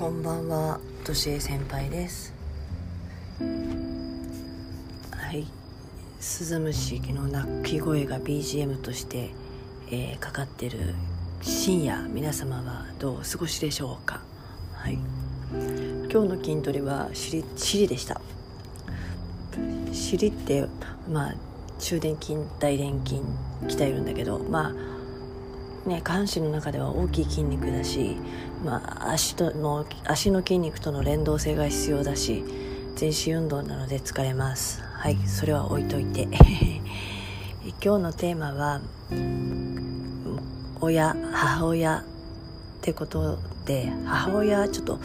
こんばんは、としえ先輩です。はい、スズムシの鳴き声が BGM として、えーかかってる深夜、皆様はどうお過ごしでしょうか。はい、今日の筋トレは尻尻でした。尻ってまあ中殿筋大臀筋鍛えるんだけどまあね、下半身の中では大きい筋肉だし、まあ、足との足の筋肉との連動性が必要だし全身運動なので疲れます。はいそれは置いといて。今日のテーマは親母親ってことで母親ちょっと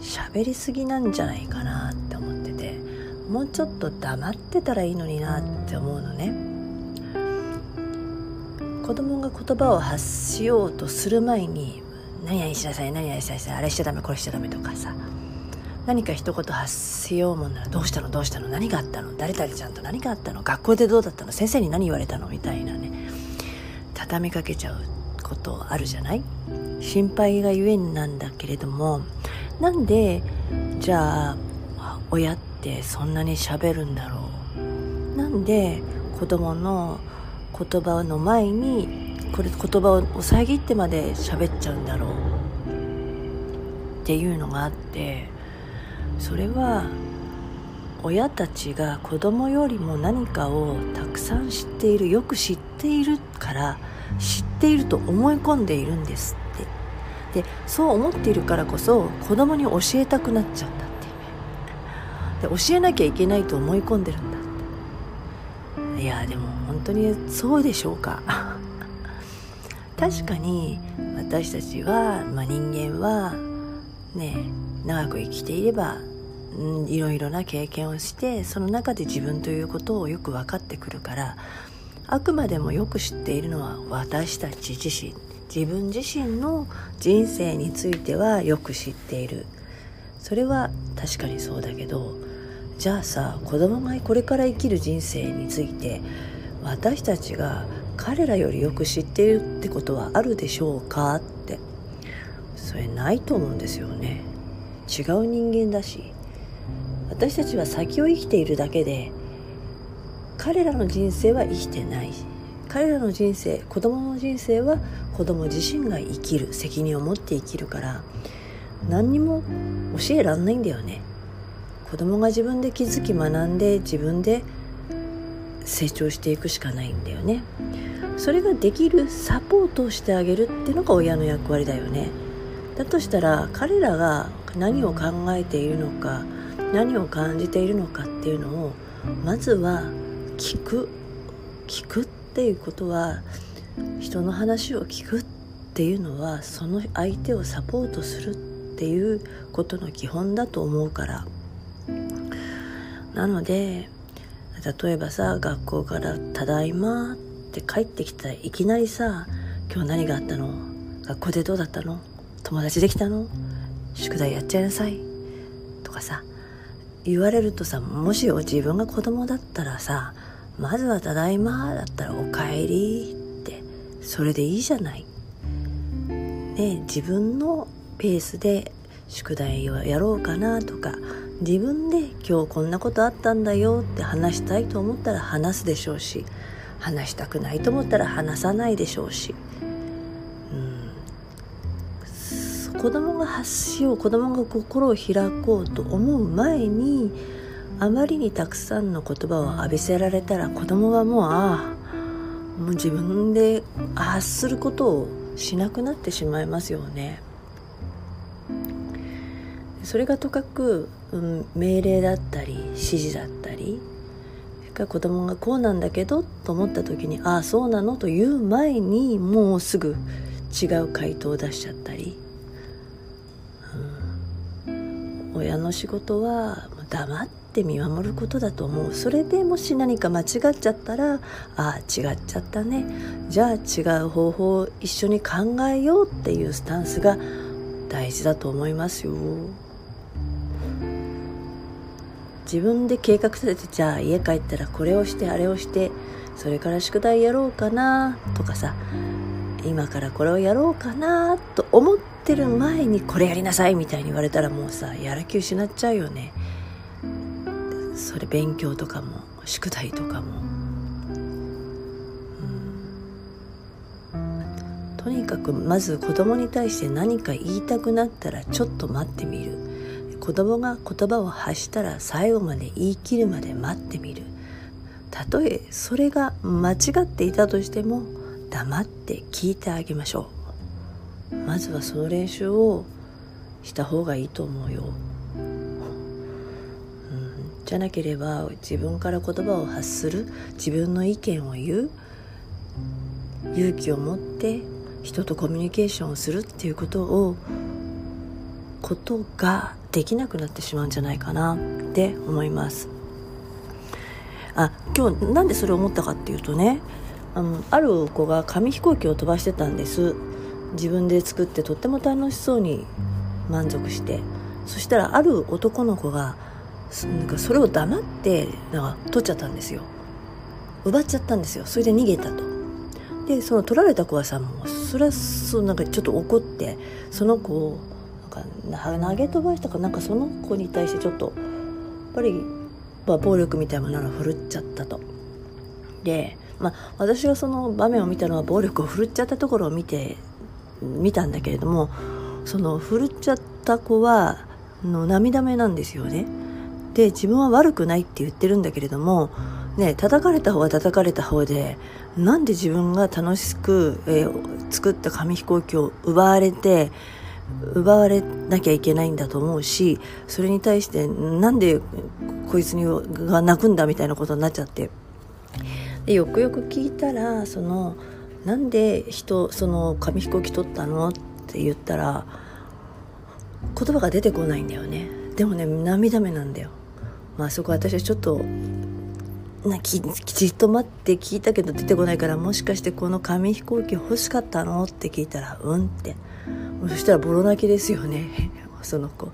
喋りすぎなんじゃないかなって思っててもうちょっと黙ってたらいいのになって思うのね。子供が言葉を発しようとする前に「何々しなさい何々しなさいあれしちゃダメこれしちゃダメ」とかさ。何か一言発しようもんなら「どうしたのどうしたの何があったの誰々ちゃんと何があったの学校でどうだったの先生に何言われたの?」みたいなね。畳みかけちゃうことあるじゃない？心配がゆえになんだけれども。なんでじゃあ親ってそんなに喋るんだろう？なんで子供の言葉の前にこれ言葉を遮ってまで喋っちゃうんだろう。っていうのがあってそれは親たちが子供よりも何かをたくさん知っているよく知っているから知っていると思い込んでいるんですって。でそう思っているからこそ子供に教えたくなっちゃうんだって。で教えなきゃいけないと思い込んでるんだ。いやでも本当にそうでしょうか。確かに私たちは、まあ、人間はね長く生きていれば、いろいろな経験をしてその中で自分ということをよく分かってくるからあくまでもよく知っているのは私たち自身。自分自身の人生についてはよく知っている。それは確かにそうだけどじゃあさ子供がこれから生きる人生について私たちが彼らよりよく知っているってことはあるでしょうかって。それないと思うんですよね。違う人間だし。私たちは先を生きているだけで彼らの人生は生きてない。彼らの人生子供の人生は子供自身が生きる責任を持って生きるから何にも教えらんないんだよね。子供が自分で気づき学んで自分で成長していくしかないんだよね。それができるサポートをしてあげるっていうのが親の役割だよね。だとしたら彼らが何を考えているのか何を感じているのかっていうのをまずは聞く。聞くっていうことは人の話を聞くっていうのはその相手をサポートするっていうことの基本だと思うから。なので例えばさ学校から「ただいま」って帰ってきたらいきなりさ「今日何があったの？学校でどうだったの？友達できたの？宿題やっちゃいなさい」とかさ言われるとさもし自分が子供だったらさまずは「ただいま」だったら「おかえり」ってそれでいいじゃない。ね自分のペースで宿題をやろうかなとか自分で今日こんなことあったんだよって話したいと思ったら話すでしょうし話したくないと思ったら話さないでしょうし、うん、子供が発しよう子供が心を開こうと思う前にあまりにたくさんの言葉を浴びせられたら子供はもうああもう自分で発することをしなくなってしまいますよね。それがとかく、うん、命令だったり指示だったりそれから子供がこうなんだけどと思った時にああそうなの？と言う前にもうすぐ違う回答を出しちゃったり、うん、親の仕事は黙って見守ることだと思う。それでもし何か間違っちゃったらああ違っちゃったね。じゃあ違う方法を一緒に考えようっていうスタンスが大事だと思いますよ。自分で計画立ててじゃあ家帰ったらこれをしてあれをしてそれから宿題やろうかなとかさ今からこれをやろうかなと思ってる前にこれやりなさいみたいに言われたらもうさやる気失っちゃうよね。それ勉強とかも宿題とかも。とにかくまず子供に対して何か言いたくなったらちょっと待ってみる。子供が言葉を発したら最後まで言い切るまで待ってみる。たとえそれが間違っていたとしても黙って聞いてあげましょう。まずはその練習をした方がいいと思うよ、うん、じゃなければ自分から言葉を発する自分の意見を言う勇気を持って人とコミュニケーションをするっていうことをことができなくなってしまうんじゃないかなって思います。あ今日なんでそれを思ったかっていうとねあのある子が紙飛行機を飛ばしてたんです。自分で作ってとっても楽しそうに満足して。そしたらある男の子がなんかそれを黙ってなんか取っちゃったんですよ。奪っちゃったんですよ。それで逃げたと。でその取られた子はさもうそれはそうなんかちょっと怒ってその子をか投げ飛ばしたかなんかその子に対してちょっとやっぱり、まあ、暴力みたいなのを振るっちゃったと。で、まあ、私がその場面を見たのは暴力を振るっちゃったところを見て見たんだけれどもその振るっちゃった子はの涙目なんですよね。で自分は悪くないって言ってるんだけれどもね叩かれた方は叩かれた方でなんで自分が楽しく、えー、作った紙飛行機を奪われて奪われなきゃいけないんだと思うしそれに対してなんでこいつにが泣くんだみたいなことになっちゃって。でよくよく聞いたらそのなんで人その紙飛行機取ったのって言ったら言葉が出てこないんだよね。でもね涙目なんだよ。まあそこ私はちょっとなききちっと待って聞いたけど出てこないからもしかしてこの紙飛行機欲しかったのって聞いたらうんって。そしたらボロ泣きですよね。その子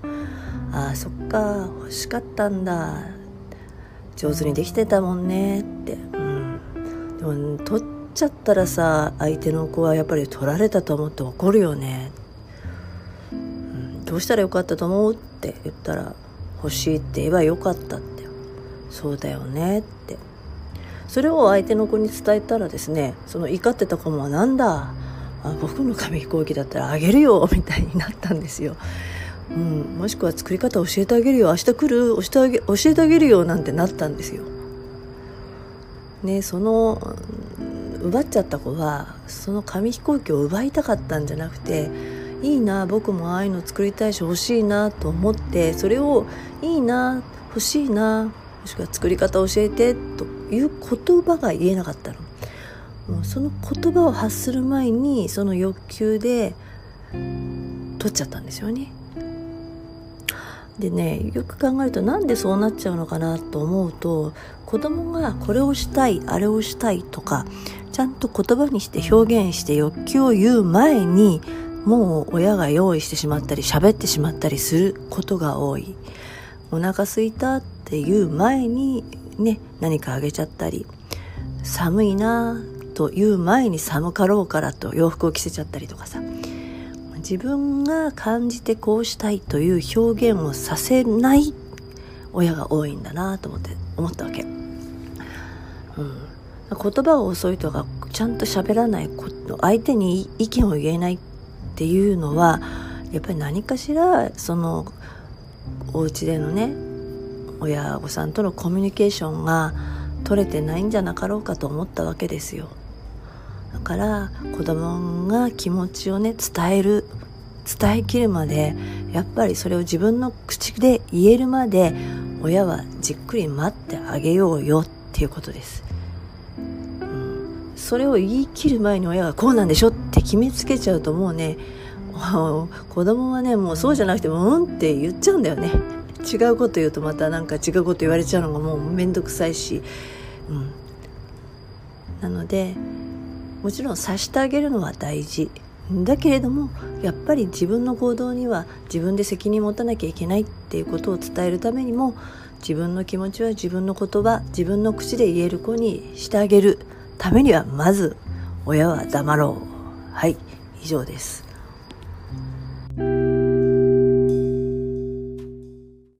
ああそっか。欲しかったんだ。上手にできてたもんねって。うん。でも取っちゃったらさ相手の子はやっぱり取られたと思って怒るよね、うん、どうしたらよかったと思う？って言ったら欲しいって言えばよかったって。そうだよね。って。それを相手の子に伝えたらですねその怒ってた子もなんだ？あ僕の紙飛行機だったらあげるよ みたいになったんですよ、うん、もしくは作り方教えてあげるよ明日来る教えてあげ教えてあげるよなんてなったんですよ。ねその奪っちゃった子はその紙飛行機を奪いたかったんじゃなくていいな僕もああいうの作りたいし欲しいなと思ってそれをいいな欲しいなもしくは作り方教えてという言葉が言えなかったの。その言葉を発する前にその欲求で取っちゃったんですよね。でねよく考えるとなんでそうなっちゃうのかなと思うと子供がこれをしたいあれをしたいとかちゃんと言葉にして表現して欲求を言う前にもう親が用意してしまったり喋ってしまったりすることが多いお腹すいたっていう前にね何かあげちゃったり寒いなという前に寒かろうからと洋服を着せちゃったりとかさ。自分が感じてこうしたいという表現をさせない親が多いんだなと思って思ったわけ、うん、言葉が遅いとかちゃんと喋らない相手に意見を言えないっていうのはやっぱり何かしらそのお家でのね親御さんとのコミュニケーションが取れてないんじゃなかろうかと思ったわけですよ。だから子供が気持ちをね伝える伝えきるまでやっぱりそれを自分の口で言えるまで親はじっくり待ってあげようよっていうことです、うん、それを言い切る前に親がこうなんでしょって決めつけちゃうともうね 子供はねもうそうじゃなくてもうんって言っちゃうんだよね。違うこと言うとまたなんか違うこと言われちゃうのがもうめんどくさいし、うん、なのでもちろん察してあげるのは大事。だけれどもやっぱり自分の行動には自分で責任持たなきゃいけないっていうことを伝えるためにも自分の気持ちは自分の言葉自分の口で言える子にしてあげるためにはまず親は黙ろう。はい以上です。